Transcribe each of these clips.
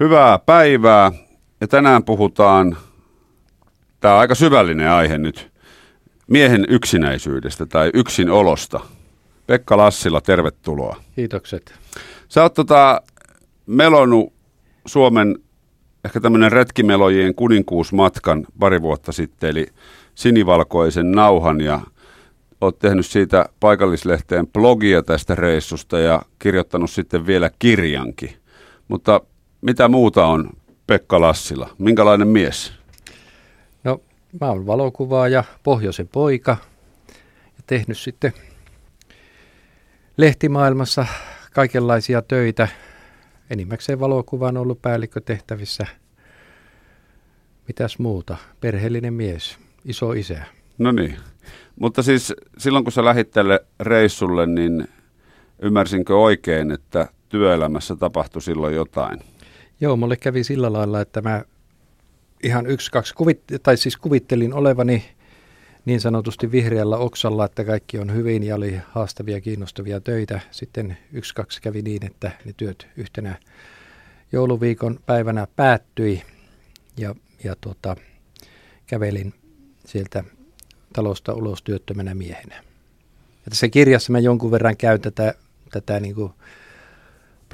Hyvää päivää. Ja tänään puhutaan, tämä on aika syvällinen aihe nyt, miehen yksinäisyydestä tai yksinolosta. Pekka Lassila, tervetuloa. Kiitokset. Sä oot tota, melonut Suomen ehkä tämmöinen retkimelojien kuninkuusmatkan pari vuotta sitten, eli sinivalkoisen nauhan ja oot tehnyt siitä paikallislehteen blogia tästä reissusta ja kirjoittanut sitten vielä kirjankin. Mutta mitä muuta on Pekka Lassila? Minkälainen mies? No, mä oon valokuvaaja, pohjoisen poika ja tehnyt sitten lehtimaailmassa kaikenlaisia töitä. Enimmäkseen valokuva on ollut päällikkötehtävissä. Mitäs muuta? Perheellinen mies, iso isä. No niin. Mutta siis silloin kun sä lähit tälle reissulle, niin ymmärsinkö oikein, että työelämässä tapahtui silloin jotain? Joo, mulle kävi sillä lailla, että mä ihan yksi, kaksi, kuvit, tai siis kuvittelin olevani niin sanotusti vihreällä oksalla, että kaikki on hyvin ja oli haastavia, kiinnostavia töitä. Sitten yksi, kaksi kävi niin, että ne työt yhtenä jouluviikon päivänä päättyi ja, ja tuota, kävelin sieltä talosta ulos työttömänä miehenä. Ja tässä kirjassa mä jonkun verran käyn tätä, tätä niin kuin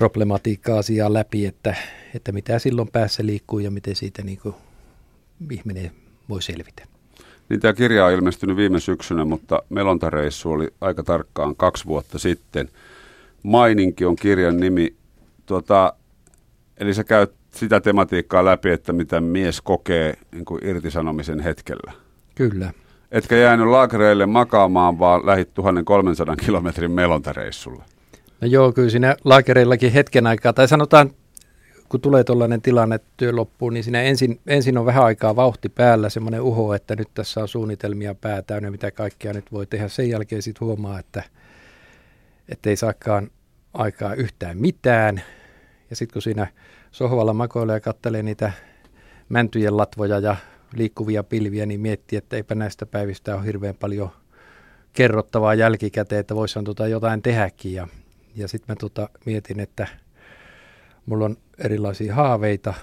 problematiikkaa-asiaa läpi, että, että mitä silloin päässä liikkuu ja miten siitä niin kuin ihminen voi selvitä. Niin tämä kirja on ilmestynyt viime syksynä, mutta melontareissu oli aika tarkkaan kaksi vuotta sitten. Maininki on kirjan nimi. Tuota, eli sä käyt sitä tematiikkaa läpi, että mitä mies kokee niin kuin irtisanomisen hetkellä. Kyllä. Etkä jäänyt laakereille makaamaan, vaan lähit 1300 kilometrin melontareissulle. No joo, kyllä siinä laakereillakin hetken aikaa, tai sanotaan, kun tulee tuollainen tilanne, että työ loppuu, niin siinä ensin, ensin on vähän aikaa vauhti päällä, semmoinen uho, että nyt tässä on suunnitelmia pää täynnä, mitä kaikkea nyt voi tehdä. Sen jälkeen sitten huomaa, että, että ei saakaan aikaa yhtään mitään. Ja sitten kun siinä sohvalla makoilee ja katselee niitä mäntyjen latvoja ja liikkuvia pilviä, niin miettii, että eipä näistä päivistä ole hirveän paljon kerrottavaa jälkikäteen, että voisi tota jotain tehdäkin. Ja ja sitten mä tota mietin, että mulla on erilaisia haaveita,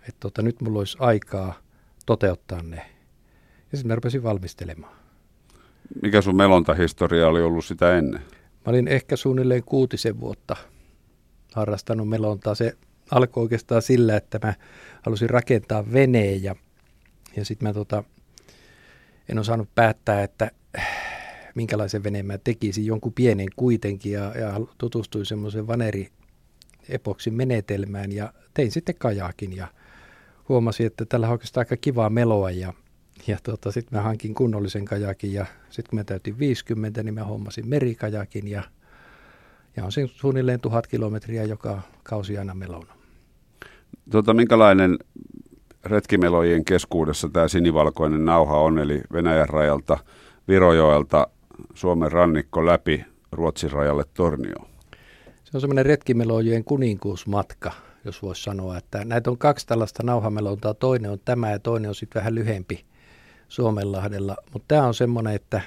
että tota, nyt mulla olisi aikaa toteuttaa ne. Ja sitten mä rupesin valmistelemaan. Mikä sun melontahistoria oli ollut sitä ennen? Mä olin ehkä suunnilleen kuutisen vuotta harrastanut melontaa. Se alkoi oikeastaan sillä, että mä halusin rakentaa veneen ja, ja sitten mä tota, en osannut päättää, että minkälaisen veneen mä tekisin, jonkun pienen kuitenkin ja, ja tutustuin semmoisen vaneri epoksin menetelmään ja tein sitten kajakin ja huomasin, että tällä on oikeastaan aika kivaa meloa ja, ja tuota, sitten mä hankin kunnollisen kajakin ja sitten kun mä täytin 50, niin mä hommasin merikajakin ja, ja on siinä suunnilleen tuhat kilometriä joka kausi aina melona. Tota, minkälainen retkimelojen keskuudessa tämä sinivalkoinen nauha on, eli Venäjän rajalta Virojoelta Suomen rannikko läpi Ruotsin rajalle Tornioon? Se on semmoinen retkimelojen kuninkuusmatka, jos voisi sanoa, että näitä on kaksi tällaista nauhamelontaa. Toinen on tämä ja toinen on sitten vähän lyhempi Suomenlahdella. Mutta tämä on semmoinen, että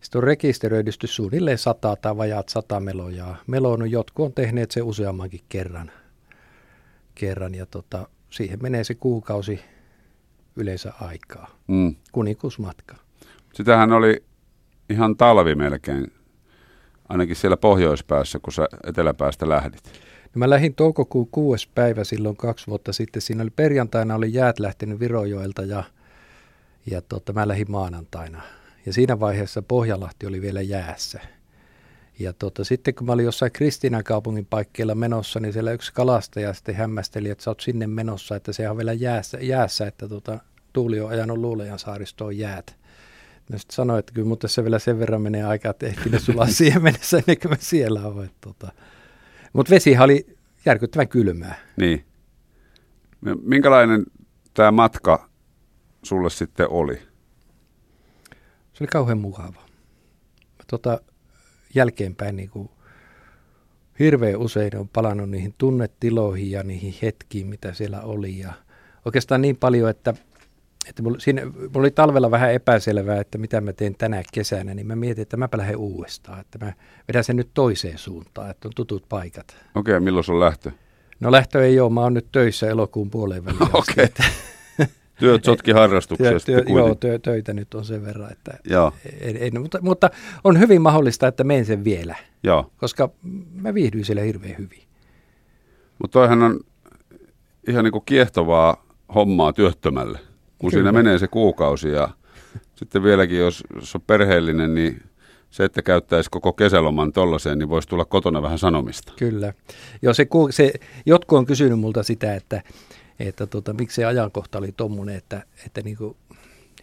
sitten on rekisteröidysti suunnilleen sata tai vajaat sata melojaa. Meloon jotkut on tehneet se useammankin kerran. kerran ja tota, siihen menee se kuukausi yleensä aikaa. Mm. Kuninkuusmatka. Sitähän oli ihan talvi melkein, ainakin siellä pohjoispäässä, kun sä eteläpäästä lähdit. No mä lähdin toukokuun kuudes päivä silloin kaksi vuotta sitten. Siinä oli perjantaina oli jäät lähtenyt Virojoelta ja, ja tota, mä lähdin maanantaina. Ja siinä vaiheessa Pohjalahti oli vielä jäässä. Ja tota, sitten kun mä olin jossain Kristiinan kaupungin paikkeilla menossa, niin siellä yksi kalastaja sitten hämmästeli, että sä oot sinne menossa, että se on vielä jäässä, jäässä että tota, tuuli on ajanut Luulejan saaristoon jäät. Mä sitten sanoin, että kyllä mutta se vielä sen verran menee aikaa, että ehtinyt sulaa siihen mennessä ennen kuin mä siellä olen. Tota. Mutta vesi oli järkyttävän kylmää. Niin. No, minkälainen tämä matka sulle sitten oli? Se oli kauhean mukava. Mä tota, jälkeenpäin niin kuin hirveän usein on palannut niihin tunnetiloihin ja niihin hetkiin, mitä siellä oli. Ja oikeastaan niin paljon, että että mulla, siinä, mulla oli talvella vähän epäselvää, että mitä mä teen tänä kesänä, niin mä mietin, että mä lähden uudestaan, että mä vedän sen nyt toiseen suuntaan, että on tutut paikat. Okei, okay, milloin sun lähtö? No lähtö ei ole, mä oon nyt töissä elokuun puoleen väliin. Okei. Okay. Työt sotki harrastuksesta työ, työ, Joo, työ, töitä nyt on sen verran, että joo. Ei, ei, mutta, mutta on hyvin mahdollista, että menen sen vielä, joo. koska mä viihdyin siellä hirveän hyvin. Mutta toihan on ihan niin kuin kiehtovaa hommaa työttömälle, kun Kyllä. siinä menee se kuukausi ja sitten vieläkin, jos, jos on perheellinen, niin se, että käyttäisi koko kesäloman tollaiseen, niin voisi tulla kotona vähän sanomista. Kyllä. Joo, se, se, jotkut on kysynyt multa sitä, että, että tota, miksi se ajankohta oli tuommoinen, että, että niin kuin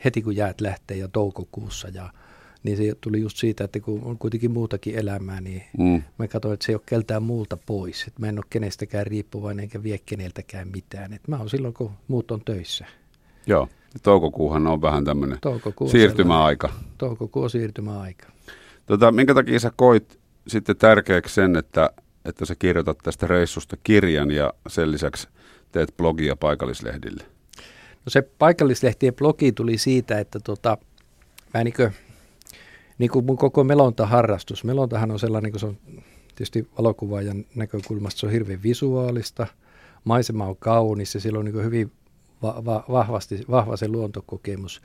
heti kun jäät lähtee ja toukokuussa ja niin se tuli just siitä, että kun on kuitenkin muutakin elämää, niin mm. mä katsoin, että se ei ole keltään muulta pois. Että mä en ole kenestäkään riippuvainen enkä vie keneltäkään mitään. Että mä oon silloin, kun muut on töissä. Joo, toukokuuhan on vähän tämmöinen siirtymäaika. Toukokuu on siirtymäaika. Tota, minkä takia sä koit sitten tärkeäksi sen, että, että sä kirjoitat tästä reissusta kirjan ja sen lisäksi teet blogia paikallislehdille? No se paikallislehtien blogi tuli siitä, että tota, mä niin kuin, niin kuin mun koko melontaharrastus. Melontahan on sellainen, kun se on tietysti valokuvaajan näkökulmasta, se on hirveän visuaalista. Maisema on kaunis ja sillä on niin hyvin va- va- vahvasti, vahva se luontokokemus.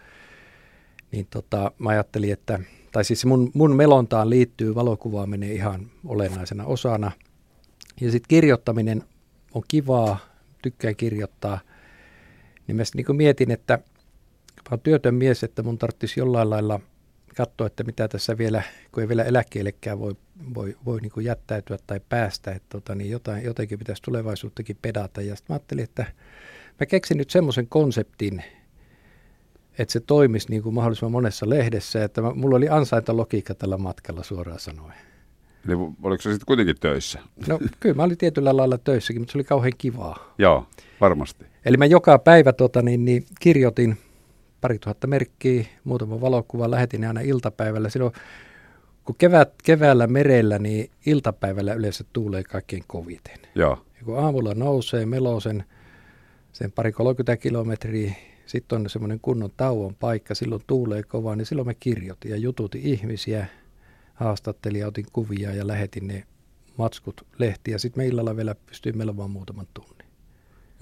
Niin tota, mä ajattelin, että tai siis mun, mun melontaan liittyy valokuvaaminen ihan olennaisena osana. Ja sitten kirjoittaminen on kivaa, tykkään kirjoittaa. Niin mä niin mietin, että mä oon työtön mies, että mun tarvitsisi jollain lailla katsoa, että mitä tässä vielä, kun ei vielä eläkkeellekään voi, voi, voi niin jättäytyä tai päästä, että tota, niin jotain, jotenkin pitäisi tulevaisuuttakin pedata. Ja sitten mä ajattelin, että mä keksin nyt semmoisen konseptin, että se toimisi niin kuin mahdollisimman monessa lehdessä. Että mä, mulla oli ansaintalogiikka tällä matkalla suoraan sanoen. Eli oliko se sitten kuitenkin töissä? No kyllä mä olin tietyllä lailla töissäkin, mutta se oli kauhean kivaa. Joo, varmasti. Eli mä joka päivä tota, niin, niin, kirjoitin pari tuhatta merkkiä, muutama valokuva, lähetin aina iltapäivällä. Silloin kun kevät, keväällä merellä, niin iltapäivällä yleensä tuulee kaikkein koviten. Joo. Ja kun aamulla nousee melosen sen pari 30 kilometriä sitten on semmoinen kunnon tauon paikka, silloin tuulee kovaa, niin silloin me kirjoitin ja jututin ihmisiä, haastattelin otin kuvia ja lähetin ne matskut lehtiä. Sitten me illalla vielä pystyin melvomaan muutaman tunnin.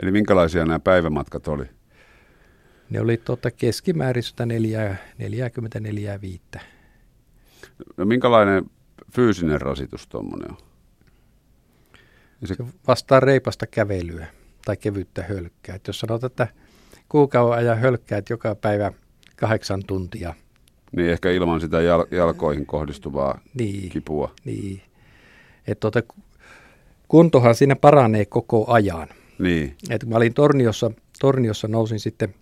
Eli minkälaisia nämä päivämatkat oli? Ne oli tuota keskimäärin 44 viittä. No minkälainen fyysinen rasitus tuommoinen on? Se... se vastaa reipasta kävelyä tai kevyttä hölkkää. Et jos sanot, että kuukauden ajan hölkkäät joka päivä kahdeksan tuntia. Niin, ehkä ilman sitä jal- jalkoihin kohdistuvaa niin, kipua. Niin. Et tuota, kuntohan siinä paranee koko ajan. Niin. Et mä olin Torniossa, Torniossa nousin sitten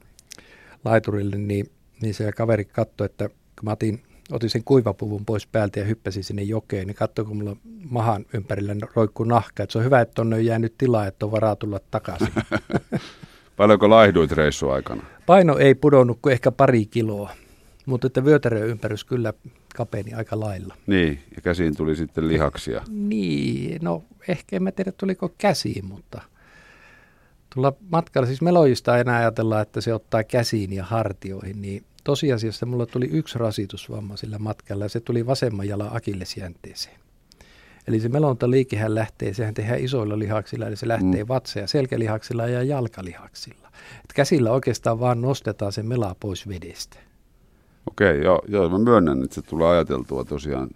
laiturille, niin, niin se kaveri katsoi, että kun mä otin, otin sen kuivapuvun pois päältä ja hyppäsin sinne jokeen, niin katsoi, kun mulla mahan ympärillä roikkuu nahka. Et se on hyvä, että on jäänyt tilaa, että on varaa tulla takaisin. Paljonko laihduit reissu aikana? Paino ei pudonnut kuin ehkä pari kiloa, mutta että vyötärön ympärys kyllä kapeni aika lailla. Niin, ja käsiin tuli sitten lihaksia. Niin, no ehkä en mä tiedä tuliko käsiin, mutta tulla matkalla, siis melojista enää ajatellaan, että se ottaa käsiin ja hartioihin, niin tosiasiassa mulla tuli yksi rasitusvamma sillä matkalla ja se tuli vasemman jalan akillesjänteeseen. Eli se melontaliikehän lähtee, sehän tehdään isoilla lihaksilla, eli se lähtee mm. vatsa- ja selkälihaksilla ja jalkalihaksilla. Et käsillä oikeastaan vaan nostetaan se mela pois vedestä. Okei, joo, joo, mä myönnän, että se tulee ajateltua tosiaan.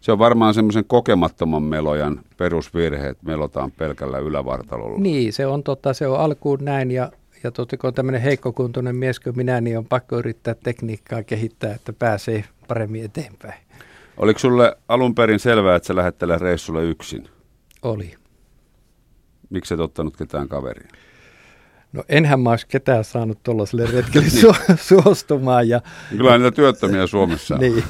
Se on varmaan semmoisen kokemattoman melojan perusvirhe, että melotaan pelkällä ylävartalolla. Niin, se on, tota, se on alkuun näin ja, ja totta, kun on tämmöinen heikkokuntoinen mies kuin minä, niin on pakko yrittää tekniikkaa kehittää, että pääsee paremmin eteenpäin. Oliko sulle alun perin selvää, että sä lähdet tälle reissulle yksin? Oli. Miksi et ottanut ketään kaveria? No enhän mä olisi ketään saanut tuollaiselle retkelle su- suostumaan. Ja, Kyllä niitä työttömiä Suomessa niin,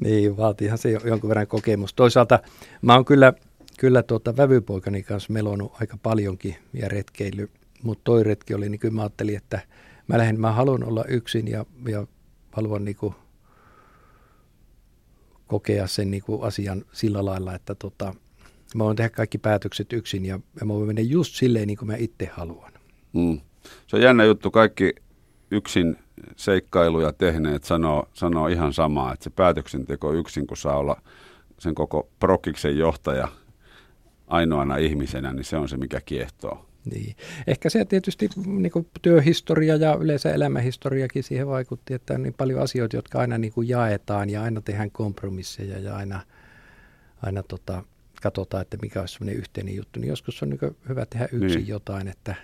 niin, vaatiihan se jonkun verran kokemus. Toisaalta mä oon kyllä, kyllä tuota vävypoikani kanssa melonut aika paljonkin ja retkeily, mutta toi retki oli, niin kyllä mä ajattelin, että mä lähden, mä haluan olla yksin ja, ja haluan niin kuin kokea sen niin kuin asian sillä lailla, että tota, mä voin tehdä kaikki päätökset yksin ja, ja mä voin mennä just silleen niin kuin mä itse haluan. Mm. Se on jännä juttu. Kaikki yksin seikkailuja tehneet sanoo, sanoo ihan samaa, että se päätöksenteko yksin, kun saa olla sen koko prokiksen johtaja, ainoana ihmisenä, niin se on se, mikä kiehtoo. Niin. Ehkä se tietysti niin kuin työhistoria ja yleensä elämähistoriakin siihen vaikutti, että on niin paljon asioita, jotka aina niin kuin jaetaan ja aina tehdään kompromisseja ja aina, aina tota, katsotaan, että mikä olisi sellainen yhteinen juttu. Niin joskus on niin hyvä tehdä yksin niin. jotain, että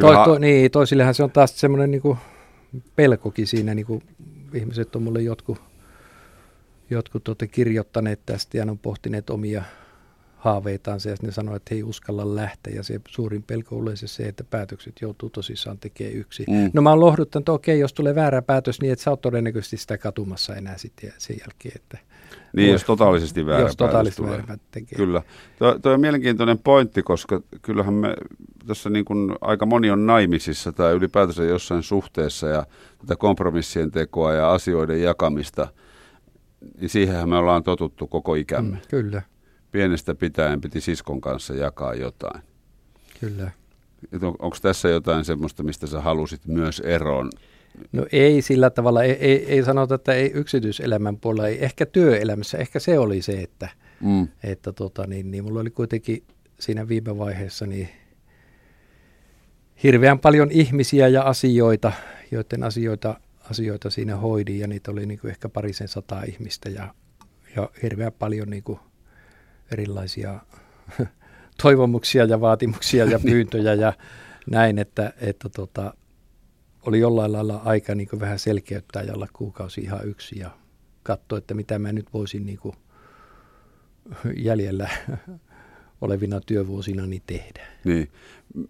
to, to, niin, toisillehän se on taas semmoinen niin kuin pelkokin siinä, niin kuin ihmiset on mulle jotkut, jotkut tuota kirjoittaneet tästä ja on pohtineet omia haaveitansa ja ne sanoo, että he ei uskalla lähteä. Ja se suurin pelko on yleensä se, että päätökset joutuu tosissaan tekemään yksin. Mm. No mä oon lohduttanut, että okei, jos tulee väärä päätös, niin että sä oot todennäköisesti sitä katumassa enää sitten sen jälkeen. Että niin, voi, jos totaalisesti väärä jos totaalisesti tulee. Väärä tekee. Kyllä. Tuo on mielenkiintoinen pointti, koska kyllähän me tässä niin kuin aika moni on naimisissa tai ylipäätänsä jossain suhteessa ja tätä kompromissien tekoa ja asioiden jakamista, niin siihenhän me ollaan totuttu koko ikämme. Mm, kyllä pienestä pitäen piti siskon kanssa jakaa jotain. Kyllä. On, Onko tässä jotain semmoista, mistä sä halusit myös eroon? No ei sillä tavalla, ei, ei, ei sanota, että ei yksityiselämän puolella, ei, ehkä työelämässä, ehkä se oli se, että, mm. että tota, niin, niin mulla oli kuitenkin siinä viime vaiheessa niin hirveän paljon ihmisiä ja asioita, joiden asioita, asioita siinä hoidin ja niitä oli niin kuin ehkä parisen sataa ihmistä ja, ja hirveän paljon niin kuin erilaisia toivomuksia ja vaatimuksia ja niin. pyyntöjä ja näin, että, että tota, oli jollain lailla aika niin vähän selkeyttää ja olla kuukausi ihan yksi ja katsoa, että mitä mä nyt voisin niin kuin jäljellä olevina työvuosina niin tehdä. Niin.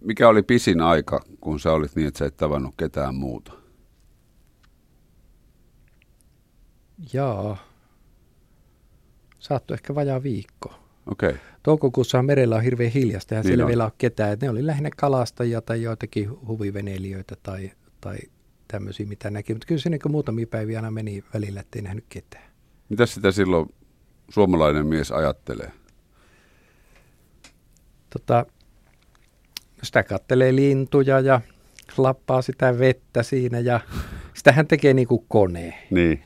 Mikä oli pisin aika, kun sä olit niin, että sä et tavannut ketään muuta? Jaa. Saattoi ehkä vajaa viikko. Okay. Toukokuussa merellä on hirveän hiljasta ja niin siellä on. vielä ole ketään. ne oli lähinnä kalastajia tai joitakin huviveneilijöitä tai, tai tämmöisiä, mitä näki. Mutta kyllä se niin muutamia päiviä aina meni välillä, ettei nähnyt ketään. Mitä sitä silloin suomalainen mies ajattelee? Tota, sitä kattelee lintuja ja lappaa sitä vettä siinä ja sitähän tekee niin kuin kone. Niin.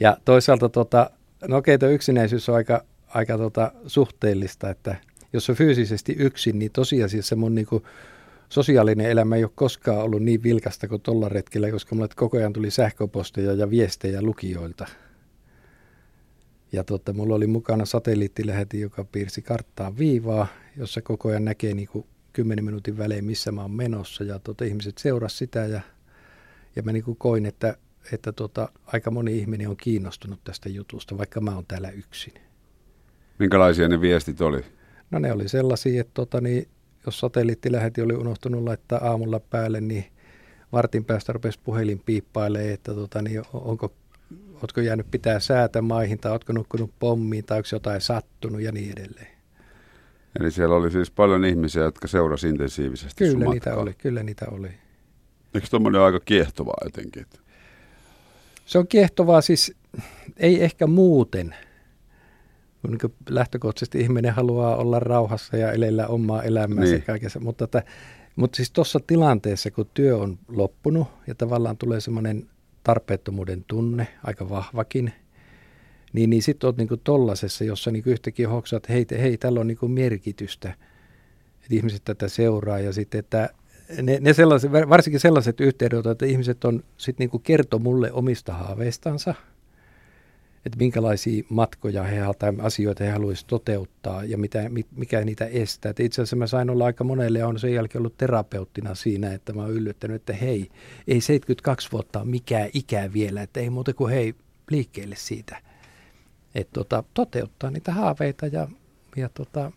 Ja toisaalta tota, no okei, tuo yksinäisyys on aika aika tota, suhteellista, että jos on fyysisesti yksin, niin tosiasiassa mun niin sosiaalinen elämä ei ole koskaan ollut niin vilkasta kuin tuolla retkellä, koska mulle koko ajan tuli sähköposteja ja viestejä lukijoilta. Ja tota, mulla oli mukana satelliittiläheti, joka piirsi karttaa viivaa, jossa koko ajan näkee niin kuin 10 minuutin välein, missä mä oon menossa. Ja tota, ihmiset seurasivat sitä ja, ja mä niin koin, että, että tota, aika moni ihminen on kiinnostunut tästä jutusta, vaikka mä oon täällä yksin. Minkälaisia ne viestit oli? No ne oli sellaisia, että tota, niin, jos satelliittiläheti oli unohtunut laittaa aamulla päälle, niin vartin päästä rupesi puhelin piippailee, että tota, niin, onko, ootko jäänyt pitää säätä maihin tai ootko nukkunut pommiin tai onko jotain sattunut ja niin edelleen. Eli siellä oli siis paljon ihmisiä, jotka seurasivat intensiivisesti Kyllä niitä oli, kyllä niitä oli. Eikö tuommoinen aika kiehtovaa jotenkin? Se on kiehtovaa siis, ei ehkä muuten – niin lähtökohtaisesti ihminen haluaa olla rauhassa ja elellä omaa elämäänsä niin. kaikessa, mutta, että, mutta siis tuossa tilanteessa, kun työ on loppunut ja tavallaan tulee semmoinen tarpeettomuuden tunne, aika vahvakin, niin, niin sitten olet niin tollasessa, jossa niin yhtäkkiä hoksaat, että hei, hei, tällä on niin merkitystä, että ihmiset tätä seuraa ja sitten, että ne, ne sellaiset, varsinkin sellaiset yhteydet, että ihmiset on sitten niin kerto mulle omista haaveistansa – että minkälaisia matkoja he, tai asioita he haluaisivat toteuttaa ja mitä, mikä niitä estää. Et itse asiassa mä sain olla aika monelle ja on sen jälkeen ollut terapeuttina siinä, että mä oon yllättänyt, että hei, ei 72 vuotta ole mikään ikä vielä, että ei muuta kuin hei, liikkeelle siitä. Että tota, toteuttaa niitä haaveita ja, ja tota...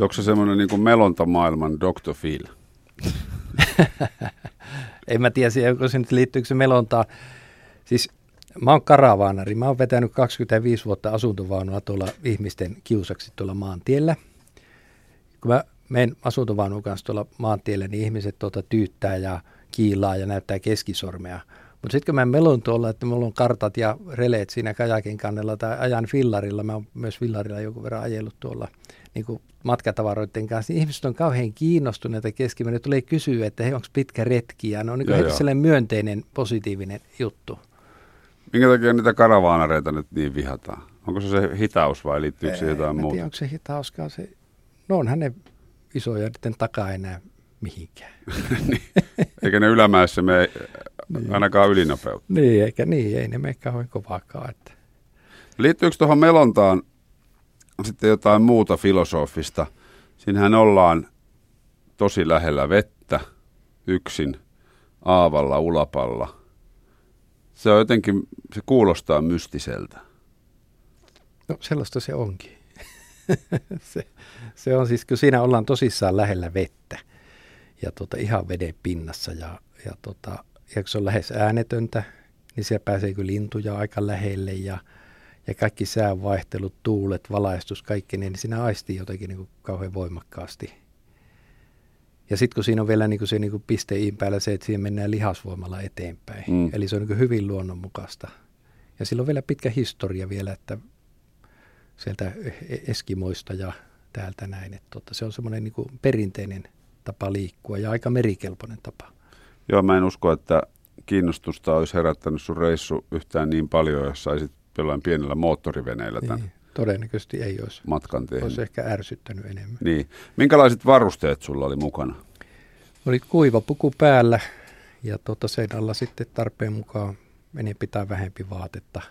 Onko se semmoinen niin melontamaailman Dr. Phil? en mä tiedä, onko se nyt liittyykö se melontaa. Siis Mä oon karavaanari. Mä oon vetänyt 25 vuotta asuntovaunua tuolla ihmisten kiusaksi tuolla maantiellä. Kun mä menen asuntovaunun kanssa tuolla maantiellä, niin ihmiset tuota tyyttää ja kiilaa ja näyttää keskisormea. Mutta sitten kun mä melon tuolla, että mulla on kartat ja releet siinä kajakin kannella tai ajan fillarilla, mä oon myös fillarilla joku verran ajellut tuolla niin kuin matkatavaroiden kanssa, niin ihmiset on kauhean kiinnostuneita keskimäärin. Tulee kysyä, että hei, onko pitkä retki ja ne on niin heti sellainen myönteinen, positiivinen juttu. Minkä takia niitä karavaanareita nyt niin vihataan? Onko se se hitaus vai liittyykö se jotain muuta? tiedä, onko se hitauskaan se. No onhan ne isoja, niiden takaa enää mihinkään. Eikä ne ylämäessä mene ainakaan ylinopeutta. Niin, eikä niin, ei ne mene kauhean kovaakaan. Että. Liittyykö tuohon melontaan sitten jotain muuta filosofista? Siinähän ollaan tosi lähellä vettä, yksin, aavalla, ulapalla. Se on jotenkin, se kuulostaa mystiseltä. No sellaista se onkin. se, se on siis, kun siinä ollaan tosissaan lähellä vettä ja tota, ihan veden pinnassa ja, ja, tota, ja kun se on lähes äänetöntä, niin siellä pääsee kyllä lintuja aika lähelle ja, ja kaikki säänvaihtelut, tuulet, valaistus, kaikki, niin siinä aistii jotenkin niin kuin kauhean voimakkaasti. Ja sitten kun siinä on vielä niin kuin se niin kuin pisteiin päällä se, että siihen mennään lihasvoimalla eteenpäin. Mm. Eli se on niin kuin hyvin luonnonmukaista. Ja sillä on vielä pitkä historia vielä, että sieltä Eskimoista ja täältä näin. Että tota, se on semmoinen niin kuin perinteinen tapa liikkua ja aika merikelpoinen tapa. Joo, mä en usko, että kiinnostusta olisi herättänyt sun reissu yhtään niin paljon, jos saisit jollain pienellä moottoriveneellä tämän Niin, todennäköisesti ei olisi. matkan tehnyt. Olisi ehkä ärsyttänyt enemmän. Niin. Minkälaiset varusteet sulla oli mukana? Oli kuiva puku päällä ja tota sen alla sitten tarpeen mukaan enempi tai vähempi vaatetta.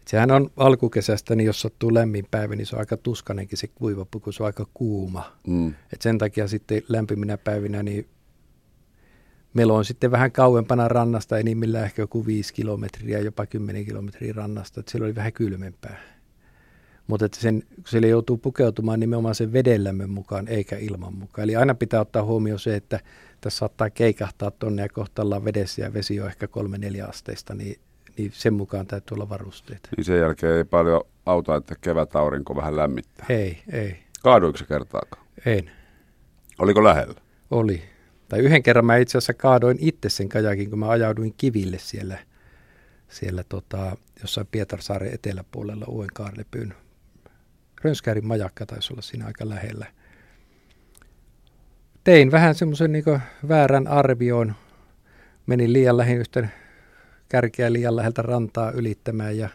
Et sehän on alkukesästä, niin jos sattuu lämmin päivä, niin se on aika tuskanenkin se kuiva puku, se on aika kuuma. Mm. Et sen takia sitten lämpiminä päivinä niin meillä on sitten vähän kauempana rannasta, enimmillään ehkä joku 5 kilometriä, jopa 10 kilometriä rannasta, että siellä oli vähän kylmempää. Mutta että sen, siellä joutuu pukeutumaan nimenomaan sen vedenlämmön mukaan eikä ilman mukaan. Eli aina pitää ottaa huomioon se, että tässä saattaa keikahtaa tonne ja kohta ollaan vedessä ja vesi on ehkä 3-4 asteista, niin, niin sen mukaan täytyy olla varusteet. Niin sen jälkeen ei paljon auta, että kevät aurinko vähän lämmittää. Ei, ei, Kaaduiko se kertaakaan? en. Oliko lähellä? Oli. Tai yhden kerran mä itse asiassa kaadoin itse sen kajakin, kun mä ajauduin kiville siellä, siellä tota, jossain Pietarsaaren eteläpuolella Uenkaarlepyyn. Rönskärin majakka taisi olla siinä aika lähellä. Tein vähän semmoisen niin väärän arvioon. Menin liian lähin yhtä kärkeä liian läheltä rantaa ylittämään ja,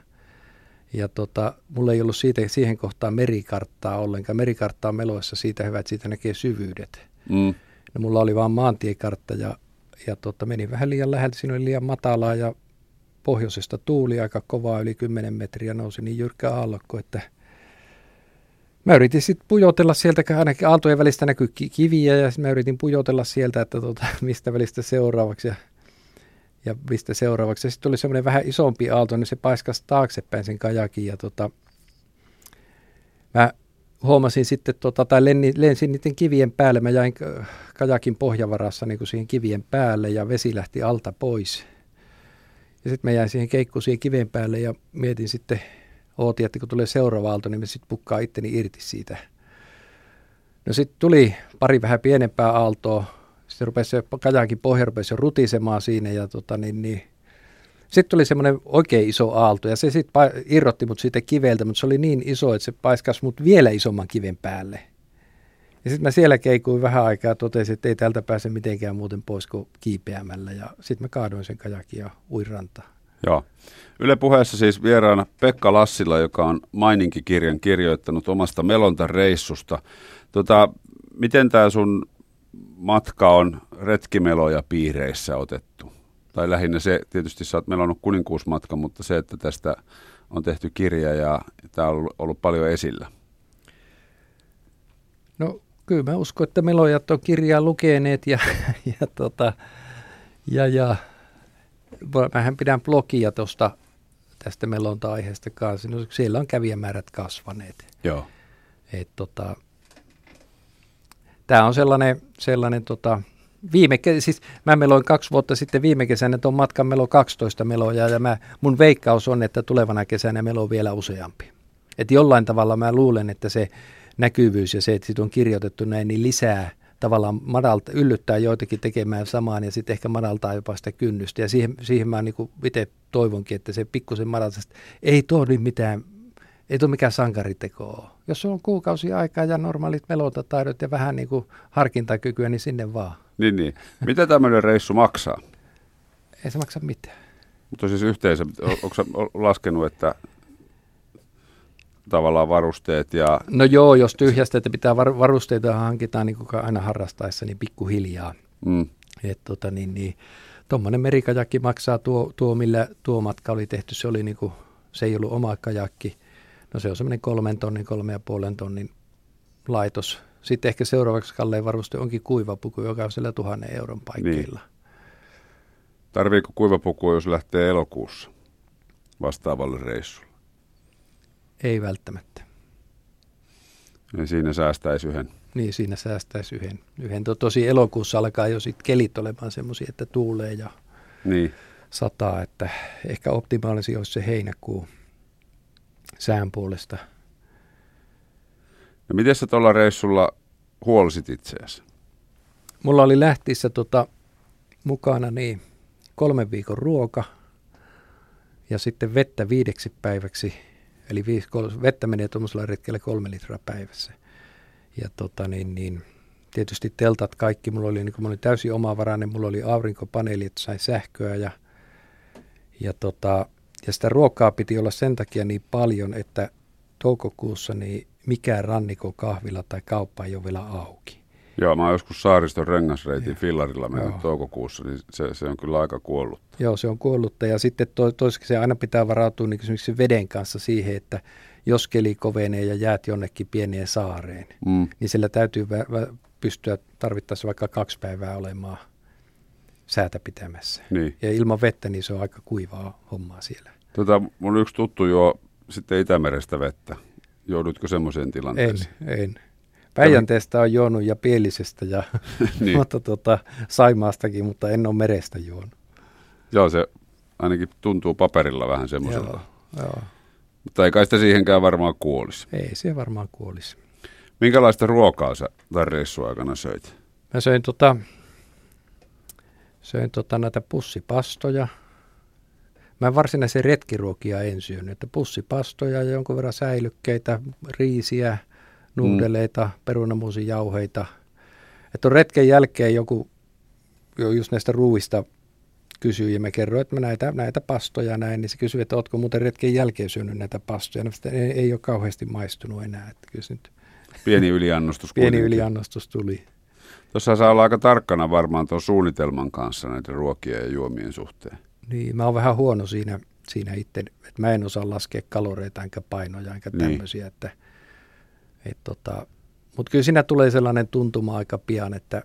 ja tota, mulla ei ollut siitä, siihen kohtaan merikarttaa ollenkaan. Merikartta on meloissa siitä hyvä, että siitä näkee syvyydet. Mm. No mulla oli vaan maantiekartta ja, ja tota, menin vähän liian läheltä, siinä oli liian matalaa ja pohjoisesta tuuli aika kovaa, yli 10 metriä nousi niin jyrkkä aallokko, että mä yritin sitten pujotella sieltä, ainakin aaltojen välistä näkyy ki- kiviä ja mä yritin pujotella sieltä, että tota, mistä välistä seuraavaksi ja, ja mistä seuraavaksi. Sitten tuli semmoinen vähän isompi aalto, niin se paiskasi taaksepäin sen kajakin ja tota, mä huomasin sitten, tota, tai lenni, lensin niiden kivien päälle. Mä jäin kajakin pohjavarassa niin kuin siihen kivien päälle ja vesi lähti alta pois. Ja sitten mä jäin siihen keikkuun siihen kiven päälle ja mietin sitten, ootin, että kun tulee seuraava aalto, niin mä sitten pukkaa itteni irti siitä. No sitten tuli pari vähän pienempää aaltoa. Sitten rupesi se kajakin pohja rupesi jo rutisemaan siinä ja tota, niin, niin, sitten tuli semmoinen oikein iso aalto ja se sitten irrotti mut siitä kiveltä, mutta se oli niin iso, että se paiskasi mut vielä isomman kiven päälle. Ja sitten mä siellä keikuin vähän aikaa ja totesin, että ei täältä pääse mitenkään muuten pois kuin kiipeämällä. Ja sitten mä kaadoin sen kajakin ja uin rantaan. Joo. Yle puheessa siis vieraana Pekka Lassila, joka on Maininki-kirjan kirjoittanut omasta melontareissusta. Tota, miten tämä sun matka on retkimeloja piireissä otettu? Tai lähinnä se, tietysti sä oot melonnut kuninkuusmatka, mutta se, että tästä on tehty kirja ja tämä on ollut, ollut paljon esillä. No kyllä mä uskon, että melojat on kirjaa lukeneet ja, ja, tota, ja, ja mähän pidän blogia tuosta tästä melonta-aiheesta kanssa. No, siellä on kävijämäärät kasvaneet. Joo. Et, tota, Tämä on sellainen, sellainen tota, viime, ke- siis mä meloin kaksi vuotta sitten viime kesänä tuon matkan melo 12 meloja ja mä, mun veikkaus on, että tulevana kesänä melo on vielä useampi. Et jollain tavalla mä luulen, että se näkyvyys ja se, että siitä on kirjoitettu näin, niin lisää tavallaan madalta, yllyttää joitakin tekemään samaan ja sitten ehkä madaltaa jopa sitä kynnystä. Ja siihen, siihen mä niin itse toivonkin, että se pikkusen madaltaa, ei tuo nyt mitään, ei tuo mikään sankariteko Jos on kuukausi aikaa ja normaalit melotataidot ja vähän niin kuin harkintakykyä, niin sinne vaan. Niin, niin. Mitä tämmöinen reissu maksaa? Ei se maksa mitään. Mutta siis yhteensä, on- onko laskenut, että tavallaan varusteet ja... No joo, jos tyhjästä, että pitää var- varusteita hankitaan niin kuin aina harrastaessa, niin pikkuhiljaa. Mm, Että tota, niin, niin, tuommoinen merikajakki maksaa tuo, tuo, millä tuo matka oli tehty, se oli niin kuin, se ei ollut oma kajakki. No se on semmoinen kolmen tonnin, kolme ja puolen tonnin laitos. Sitten ehkä seuraavaksi kallein varuste onkin kuivapuku, joka on siellä tuhannen euron paikkeilla. tarviiko kuivapukua, jos lähtee elokuussa vastaavalle reissulle? Ei välttämättä. Ja siinä säästäisi yhden. Niin siinä säästäisi yhden. yhden. To- Tosi elokuussa alkaa jo sit kelit olemaan semmoisia, että tuulee ja Niin, sataa, että ehkä optimaalisi olisi se heinäkuu sään puolesta. no miten sä tuolla reissulla huolisit itseäsi? Mulla oli lähtiessä tota, mukana niin kolmen viikon ruoka ja sitten vettä viideksi päiväksi. Eli viisi, kol, vettä menee tuommoisella retkellä kolme litraa päivässä. Ja tota, niin, niin, tietysti teltat kaikki, mulla oli, niin oli täysin omavarainen, mulla oli aurinkopaneeli, että sain sähköä ja, ja, tota, ja sitä ruokaa piti olla sen takia niin paljon, että toukokuussa niin mikään rannikon kahvila tai kauppa ei ole vielä auki. Joo, mä oon joskus saariston rengasreitin Joo. fillarilla mennyt Joo. toukokuussa, niin se, se on kyllä aika kuollut. Joo, se on kuollutta. Ja sitten to, toiseksi se aina pitää varautua niin esimerkiksi veden kanssa siihen, että jos keli kovenee ja jäät jonnekin pieneen saareen, Mm. niin sillä täytyy vä- vä- pystyä tarvittaessa vaikka kaksi päivää olemaan säätä pitämässä. Niin. Ja ilman vettä, niin se on aika kuivaa hommaa siellä. Tota, mun yksi tuttu juo sitten Itämerestä vettä. Joudutko semmoiseen En, tilanteeseen? en. Päijänteestä on juonut ja Pielisestä ja niin. mutta tota, Saimaastakin, mutta en ole merestä juonut. Joo, se ainakin tuntuu paperilla vähän semmoiselta. Joo, joo. Mutta ei kai sitä siihenkään varmaan kuolisi. Ei se varmaan kuolisi. Minkälaista ruokaa sä tämän reissun aikana söit? Mä söin, tota, söin tota näitä pussipastoja. Mä varsinaisen retkiruokia en syönyt, että pussipastoja ja jonkun verran säilykkeitä, riisiä, nuudeleita, mm. perunamuusin jauheita. Että on retken jälkeen joku, jo just näistä ruuista kysyi ja mä kerroin, että mä näitä, näitä pastoja näin, niin se kysyi, että ootko muuten retken jälkeen syönyt näitä pastoja. No, ei, ei ole kauheasti maistunut enää, että kyllä nyt Pieni yliannostus pieni yliannostus tuli. Tuossa saa olla aika tarkkana varmaan tuon suunnitelman kanssa näiden ruokien ja juomien suhteen. Niin, mä oon vähän huono siinä, siinä itse, että mä en osaa laskea kaloreita enkä painoja enkä Niin. tämmöisiä, että et tota, mutta kyllä siinä tulee sellainen tuntuma aika pian, että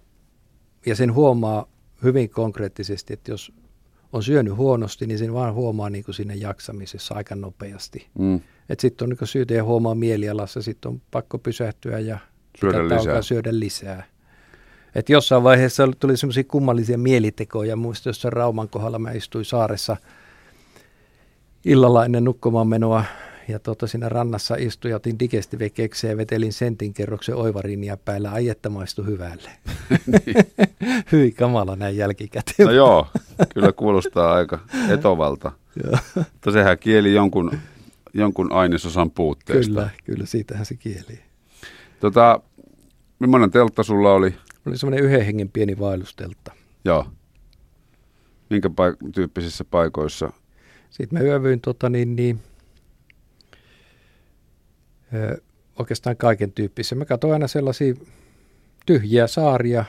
ja sen huomaa hyvin konkreettisesti, että jos on syönyt huonosti, niin sen vaan huomaa niin kuin siinä jaksamisessa aika nopeasti. Mm. Että sitten on niin syytä ja huomaa mielialassa, sitten on pakko pysähtyä ja Syödä lisää. syödä lisää. Et jossain vaiheessa tuli semmoisia kummallisia mielitekoja. Muistan jossain Rauman kohdalla mä istuin saaressa illalla ennen nukkumaan menoa ja tota, siinä rannassa istuin ja otin digestive-keksejä ja vetelin sentin kerroksen oivarinia päällä. Ai että maistui hyvälle. Hyi kamala näin jälkikäteen. No joo, kyllä kuulostaa aika etovalta. Mutta sehän kieli jonkun, jonkun ainesosan puutteesta. Kyllä, kyllä, siitähän se kieli. Tota, millainen teltta sulla oli? Oli semmoinen yhden hengen pieni vaellusteltta. Joo. Minkä paik- tyyppisissä paikoissa? Sitten mä yövyin tota, niin, niin, oikeastaan kaiken tyyppisiä. Mä katsoin aina sellaisia tyhjiä saaria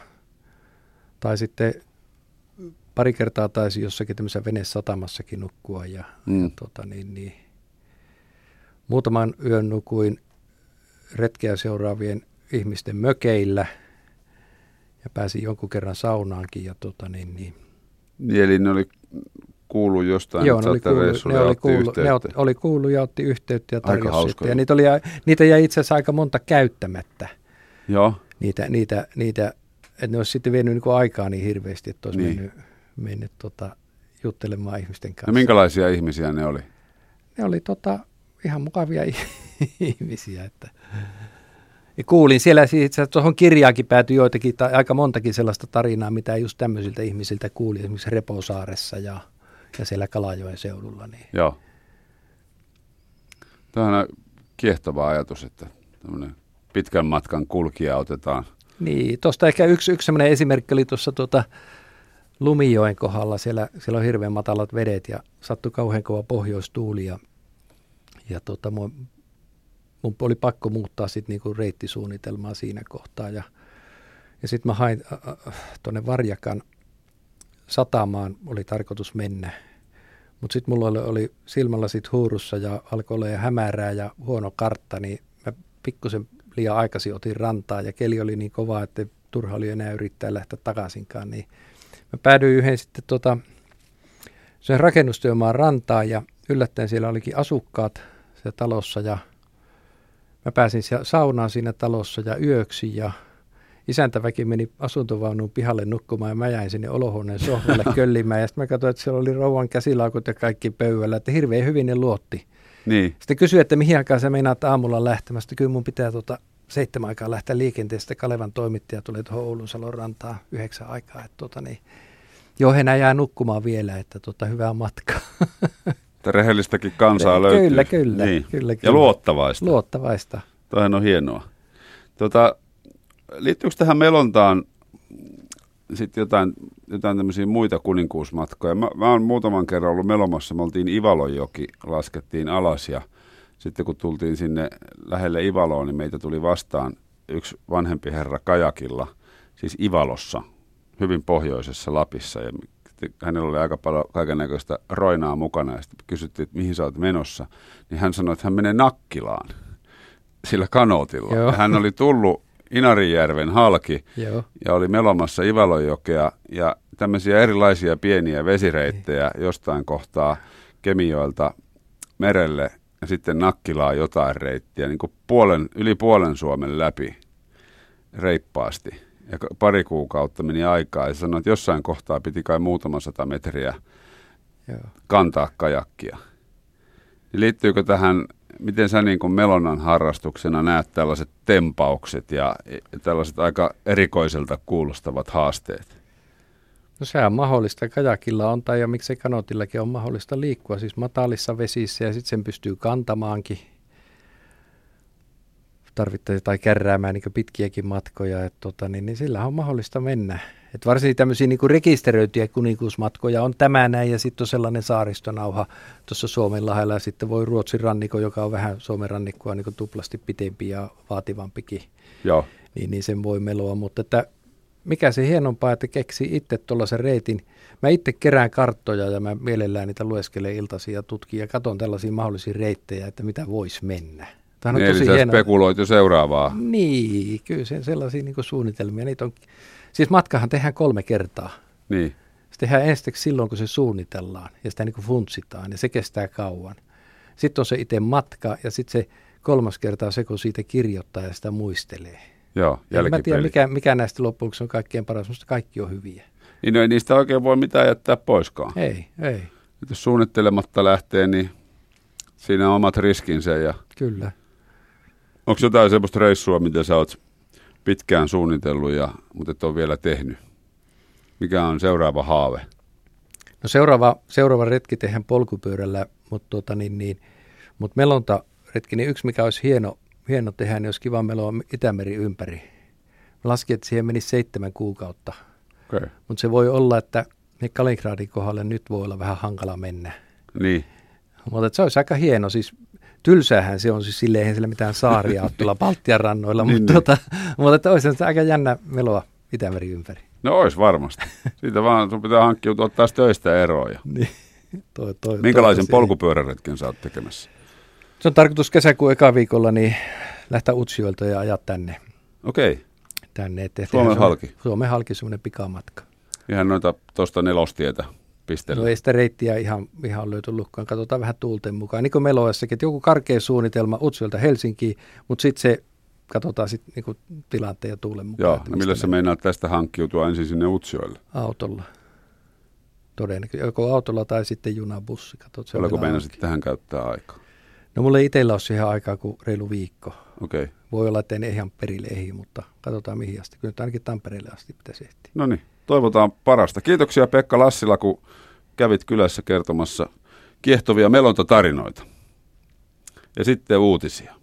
tai sitten pari kertaa taisi jossakin tämmöisessä venesatamassakin nukkua ja, Mm. ja tota, niin, niin, muutaman yön nukuin retkeä seuraavien ihmisten mökeillä ja pääsin jonkun kerran saunaankin ja tota, niin, niin, Niin, eli ne oli kuullut jostain, Joo, että ne oli, kuullut, ne, oli otti kuullut, ne ot, oli kuullut ja otti yhteyttä ja tarjosi sitten. Ja niitä, oli, niitä jäi itse asiassa aika monta käyttämättä. Joo, Niitä, niitä, niitä, että ne olisi sitten vienyt niin aikaa niin hirveästi, että olisi Niin. mennyt, mennyt tota, juttelemaan ihmisten kanssa. no minkälaisia ihmisiä ne oli? Ne oli tota, ihan mukavia ihmisiä. Että. Ja kuulin siellä siis, että tuohon kirjaakin päätyi joitakin, tai aika montakin sellaista tarinaa, mitä just tämmöisiltä ihmisiltä kuuli, esimerkiksi Reposaaressa ja, ja siellä Kalajoen seudulla. Niin. Joo. Tämä on kiehtova ajatus, että pitkän matkan kulkija otetaan. Niin, tuosta ehkä yksi, yksi sellainen esimerkki oli tuossa tuota Lumijoen kohdalla. Siellä, siellä on hirveän matalat vedet ja sattui kauhean kova pohjoistuuli ja, ja tuota, mun mun oli pakko muuttaa sitten niinku reittisuunnitelmaa siinä kohtaa. Ja, ja sitten mä hain tuonne Varjakan satamaan, oli tarkoitus mennä. Mutta sitten mulla oli, oli silmällä sit huurussa ja alkoi olla hämärää ja huono kartta, niin mä pikkusen liian aikaisin otin rantaa ja keli oli niin kova, että turha oli enää yrittää lähteä takaisinkaan. Niin mä päädyin yhden sitten tota, sen rakennustyömaan rantaan ja yllättäen siellä olikin asukkaat siellä talossa ja mä pääsin saunaan siinä talossa ja yöksi ja isäntäväki meni asuntovaunuun pihalle nukkumaan ja mä jäin sinne olohuoneen sohvalle köllimään ja sitten mä katsoin, että siellä oli rouvan käsilaukut ja kaikki pöydällä, että hirveän hyvin ne luotti. Niin. Sitten kysyi, että mihin aikaan sä meinaat aamulla lähtemästä. Kyllä mun pitää tuota seitsemän aikaa lähteä liikenteestä. Kalevan toimittaja tuli tuohon Oulun Salon rantaan yhdeksän aikaa. Että tuota, niin, joo, he jää nukkumaan vielä, että tuota, hyvää matkaa. Että rehellistäkin kansaa löytyy. Kyllä, kyllä, niin. kyllä, kyllä. Ja luottavaista. Luottavaista. Toihan on hienoa. Tuota, liittyykö tähän melontaan sitten jotain, jotain tämmöisiä muita kuninkuusmatkoja? Mä, mä oon muutaman kerran ollut melomassa. Me oltiin Ivalonjoki, laskettiin alas ja sitten kun tultiin sinne lähelle Ivaloa, niin meitä tuli vastaan yksi vanhempi herra kajakilla, siis Ivalossa, hyvin pohjoisessa Lapissa. Ja hänellä oli aika paljon kaiken näköistä roinaa mukana ja sitten kysyttiin, että mihin sä oot menossa. Niin hän sanoi, että hän menee Nakkilaan sillä kanootilla. Ja hän oli tullut Inarijärven halki Joo. ja oli melomassa Ivalojokea ja tämmöisiä erilaisia pieniä vesireittejä jostain kohtaa Kemijoelta merelle ja sitten Nakkilaa jotain reittiä, niin kuin puolen, yli puolen Suomen läpi reippaasti. Ja pari kuukautta meni aikaa ja sanoi, että jossain kohtaa piti kai muutama sata metriä Joo. kantaa kajakkia. Liittyykö tähän miten sä niin kuin Melonan harrastuksena näet tällaiset tempaukset ja tällaiset aika erikoiselta kuulostavat haasteet? No se on mahdollista. Kajakilla on tai ja miksei kanotillakin on mahdollista liikkua siis matalissa vesissä ja sitten sen pystyy kantamaankin tarvittaisiin tai kärräämään niin pitkiäkin matkoja, että tota, niin, niin sillä on mahdollista mennä. Et varsinkin tämmöisiä niin rekisteröityjä kuninkuusmatkoja on tämä näin ja sitten on sellainen saaristonauha tuossa Suomen lahella ja sitten voi Ruotsin rannikko, joka on vähän Suomen rannikkoa niin tuplasti pitempi ja vaativampikin, Joo. Niin, niin sen voi meloa, mutta että mikä se hienompaa, että keksi itse tuollaisen reitin. Mä itse kerään karttoja ja mä mielellään niitä lueskelen iltaisin ja tutkin ja katson tällaisia mahdollisia reittejä, että mitä voisi mennä. Tämä on niin, tosi eli hieno. spekuloit jo seuraavaa. Niin, kyllä se sellaisia niin suunnitelmia. Niitä on, siis matkahan tehdään kolme kertaa. Niin. Se tehdään ensiksi silloin, kun se suunnitellaan ja sitä niin kuin funtsitaan ja se kestää kauan. Sitten on se itse matka ja sitten se kolmas kerta on se, kun siitä kirjoittaa ja sitä muistelee. Joo, en mä tiedä, mikä, mikä näistä loppujen on kaikkein paras, mutta kaikki on hyviä. Niin no ei niistä oikein voi mitään jättää poiskaan. Ei, ei. Jos suunnittelematta lähtee, niin siinä on omat riskinsä. Ja... Kyllä. Onko jotain sellaista reissua, mitä sä oot pitkään suunnitellut, ja, mutta et ole vielä tehnyt? Mikä on seuraava haave? No seuraava, seuraava retki tehdään polkupyörällä, mutta tota niin, niin, mut melonta retki, niin yksi mikä olisi hieno, hieno tehdä, niin olisi kiva meloa Itämeri ympäri. Mä laskin, että siihen menisi seitsemän kuukautta. Okay. Mutta se voi olla, että ne Kaliningradin kohdalle nyt voi olla vähän hankala mennä. Niin. Mutta se olisi aika hieno. Siis tylsäähän se on siis silleen, eihän sillä mitään saaria ole tuolla Baltian rannoilla, niin, mutta, niin. Tota, mutta että olisi se aika jännä meloa Itämeri ympäri. No olisi varmasti. Siitä vaan sun pitää hankkiutua taas töistä eroja. niin. Toi, toi, Minkälaisen toi, polkupyöräretken sä oot tekemässä? Se on tarkoitus kesäkuun eka viikolla niin lähteä Utsjoelta ja ajaa tänne. Okei. Okay. Tänne. Suomen halki? Suomen halki semmoinen pikamatka. Ihan noita tuosta nelostietä pistellä. No ei sitä reittiä ihan, ihan lukkaan. Katsotaan vähän tuulten mukaan. Niin kuin Meloessakin, että joku karkea suunnitelma Utsjoelta Helsinkiin, mutta sitten se katsotaan sitten niinku tilanteen ja tuulen mukaan. Joo, no millä sä meinaat tästä hankkiutua ensin sinne Utsjoelle? Autolla. Todennäköisesti joko autolla tai sitten junabussi. Katsot, Oliko meinasit tähän käyttää aikaa? No mulla ei itsellä ole siihen aikaa kuin reilu viikko. Okay. Voi olla, että en ihan perille ehdi, mutta katsotaan mihin asti. Kyllä ainakin Tampereelle asti pitäisi ehtiä. No niin, toivotaan parasta. Kiitoksia Pekka Lassila, kun kävit kylässä kertomassa kiehtovia melontatarinoita. Ja sitten uutisia.